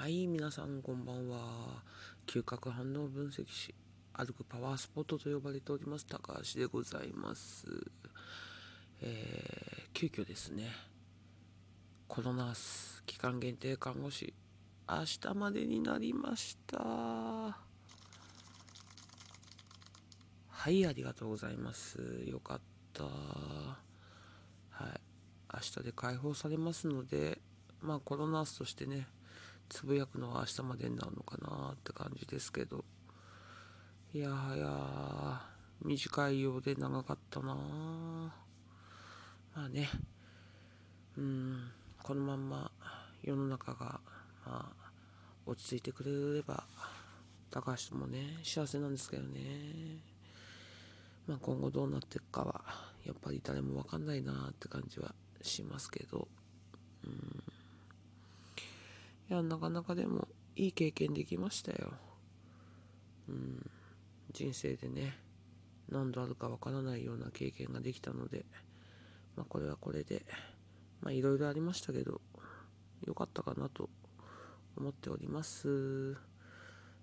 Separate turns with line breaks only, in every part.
はい、皆さんこんばんは。嗅覚反応分析士、歩くパワースポットと呼ばれております、高橋でございます。えー、急遽ですね、コロナース期間限定看護師、明日までになりました。はい、ありがとうございます。よかった。はい。明日で解放されますので、まあコロナースとしてね、つぶやくのは明日までになるのかなって感じですけど、いやはや、短いようで長かったなまあね、うん、このまんま世の中が、まあ、落ち着いてくれれば、高橋ともね、幸せなんですけどね。まあ今後どうなっていくかは、やっぱり誰もわかんないなって感じはしますけど、いや、なかなかでもいい経験できましたよ。うん。人生でね、何度あるかわからないような経験ができたので、まあこれはこれで、まあいろいろありましたけど、良かったかなと思っております。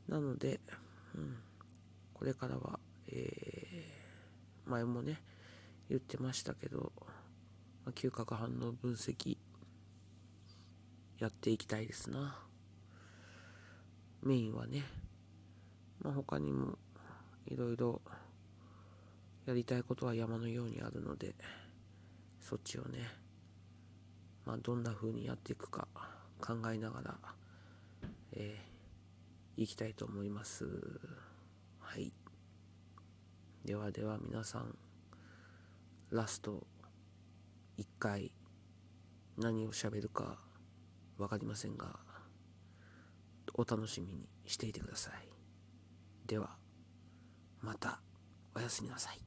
なので、うん。これからは、えー、前もね、言ってましたけど、まあ、嗅覚反応分析やっていきたいですな。メインはね、まあ、他にもいろいろやりたいことは山のようにあるのでそっちをねまあどんな風にやっていくか考えながらえー、いきたいと思います。はい。ではでは皆さんラスト1回何を喋るか分かりませんがお楽しみにしていてください。ではまたおやすみなさい。